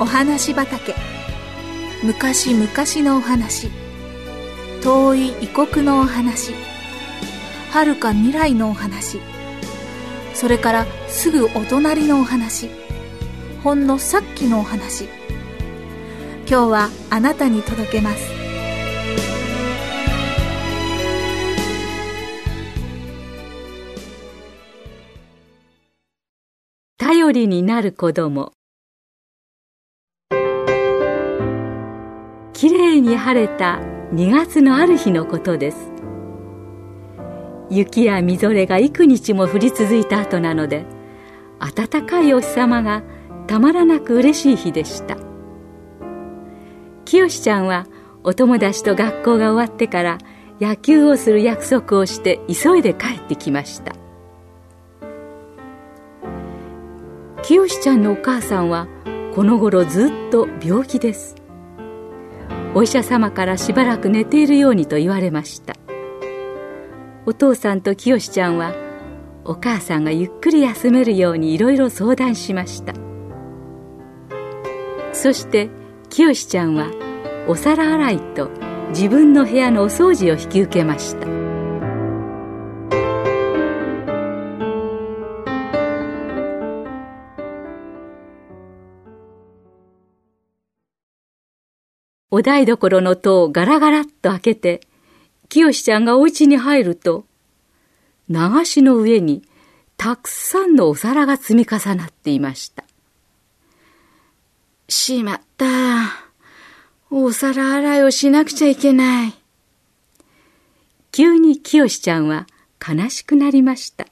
お話畑。昔々のお話。遠い異国のお話。遥か未来のお話。それからすぐお隣のお話。ほんのさっきのお話。今日はあなたに届けます。頼りになる子供。きれいに晴れた2月のある日のことです。雪やみぞれが幾日も降り続いた後なので暖かいお日様がたまらなく嬉しい日でした。清ちゃんはお友達と学校が終わってから野球をする約束をして急いで帰ってきました。清ちゃんのお母さんはこの頃ずっと病気です。お医者様からしばらく寝ているようにと言われました。お父さんと清ちゃんはお母さんがゆっくり休めるようにいろいろ相談しました。そして清ちゃんはお皿洗いと自分の部屋のお掃除を引き受けました。お台所の戸をガラガラっと開けて清ちゃんがお家に入ると流しの上にたくさんのお皿が積み重なっていましたしまった。お皿洗いをしなくちゃいけない。急に清ちゃんは悲しくなりました。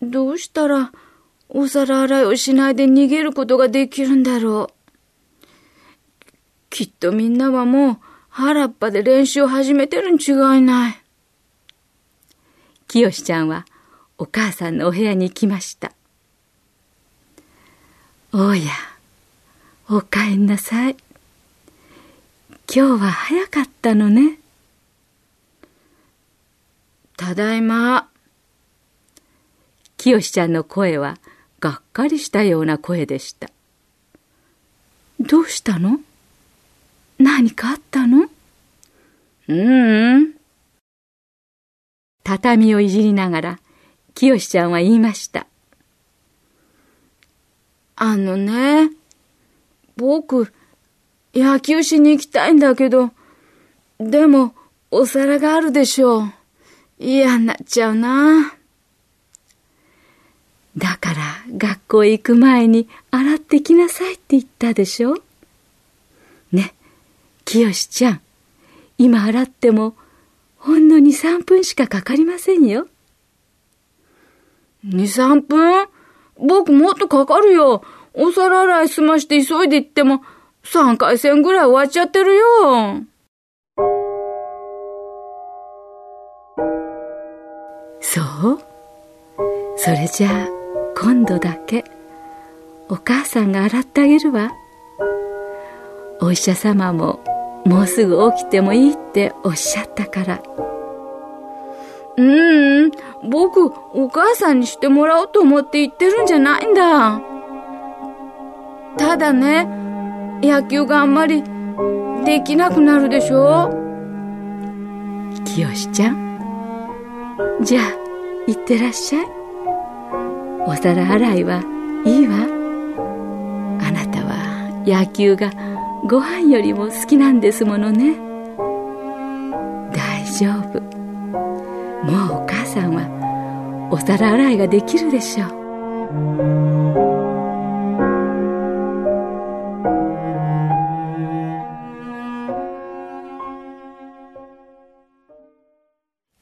どうしたらお皿洗いをしないで逃げることができるんだろう。きっとみんなはもう原っぱで練習を始めてるに違いない。清ちゃんはお母さんのお部屋に行きました。おや。おかえんなさい。今日は早かったのね。ただいま。清ちゃんの声はがっかりしたような声でした。どうしたの？何かあったの？ううん。畳をいじりながら、清ちゃんは言いました。あのね、僕、野球しに行きたいんだけど、でも、お皿があるでしょう。嫌になっちゃうな。だから、学校へ行く前に洗ってきなさいって言ったでしょ？ね、清ちゃん、今洗っても、ほんの2、3分しかかかりませんよ。2、3分？僕もっとかかるよ。お皿洗い済まして急いで行っても、3回戦ぐらい終わっちゃってるよ。そうそれじゃあ、今度だけ、お母さんが洗ってあげるわ。お医者様も、もうすぐ起きてもいいっておっしゃったから。うーん、僕、お母さんにしてもらおうと思って言ってるんじゃないんだ。ただね、野球があんまりできなくなるでしょ清ちゃん。じゃあ、行ってらっしゃい。お皿洗いはいいわ。あなたは野球がご飯よりも好きなんですものね。大丈夫。もうお母さんはお皿洗いができるでしょう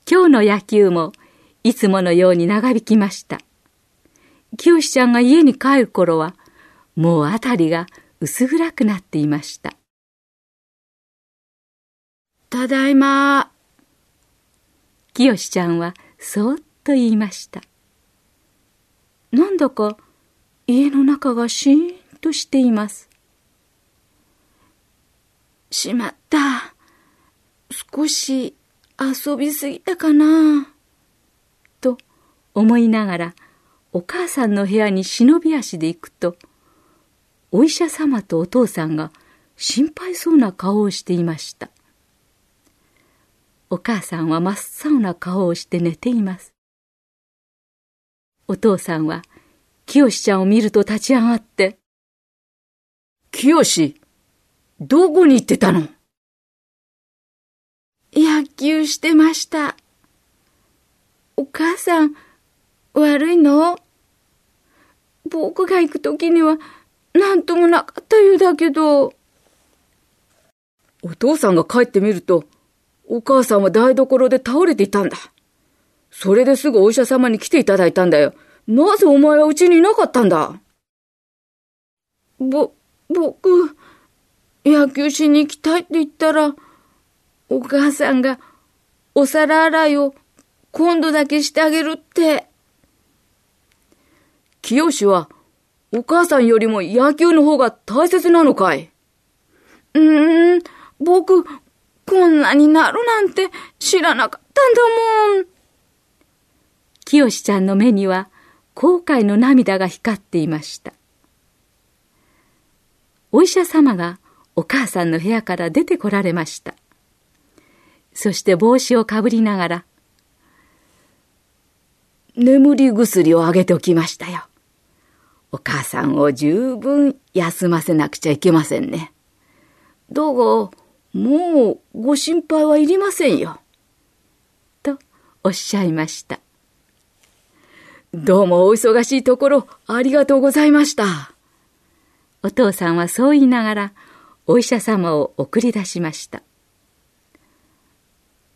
今日。の野球もいつものように長引きました。清ちゃんが家に帰る頃は、もうあたりが薄暗くなっていました。ただいま。清ちゃんはそっと言いました。なんだか家の中がシーンとしています。しまった。少し遊びすぎたかなと思いながらお母さんの部屋に忍び足で行くとお医者様とお父さんが心配そうな顔をしていました。お母さんは真っ青な顔をして寝ています。お父さんは、清ちゃんを見ると立ち上がって、清どこに行ってたの？野球してました。お母さん、悪いの？僕が行くときには、なんともなかったようだけど。お父さんが帰ってみると、お母さんは台所で倒れていたんだ。それですぐお医者様に来ていただいたんだよ。なぜお前はうちにいなかったんだ？ぼ、僕、野球しに行きたいって言ったら、お母さんがお皿洗いを今度だけしてあげるって。清はお母さんよりも野球の方が大切なのかい？うーん、僕、こんなになるなんて知らなかったんだもん。清ちゃんの目には後悔の涙が光っていました。お医者様がお母さんの部屋から出てこられました。そして帽子をかぶりながら、眠り薬をあげておきましたよ。お母さんを十分休ませなくちゃいけませんね。だが、もうご心配はいりませんよ。とおっしゃいました。どうもお忙しいところありがとうございました。お父さんはそう言いながらお医者様を送り出しました。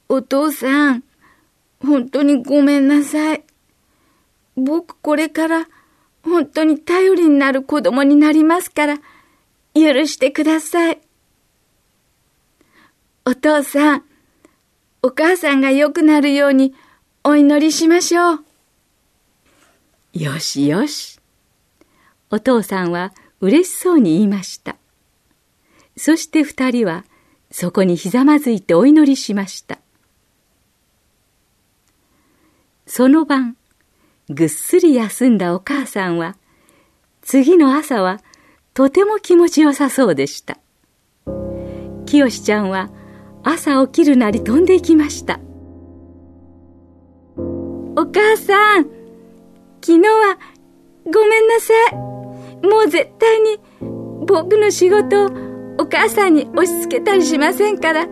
お父さん、本当にごめんなさい。僕これから本当に頼りになる子供になりますから、許してください。お父さん、お母さんが良くなるようにお祈りしましょう。よしよし。お父さんは嬉しそうに言いました。そして二人はそこにひざまずいてお祈りしました。その晩、ぐっすり休んだお母さんは、次の朝はとても気持ちよさそうでした。清ちゃんは朝起きるなり飛んでいきました。お母さん、昨日はごめんなさい。もう絶対に僕の仕事をお母さんに押し付けたりしませんから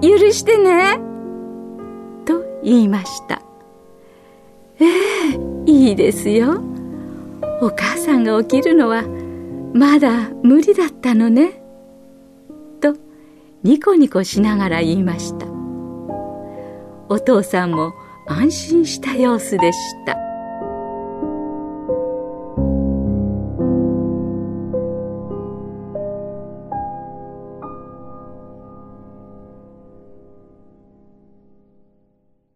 許してね。と言いました。ええいいですよ。お母さんが起きるのはまだ無理だったのね。とニコニコしながら言いました。お父さんも安心した様子でした。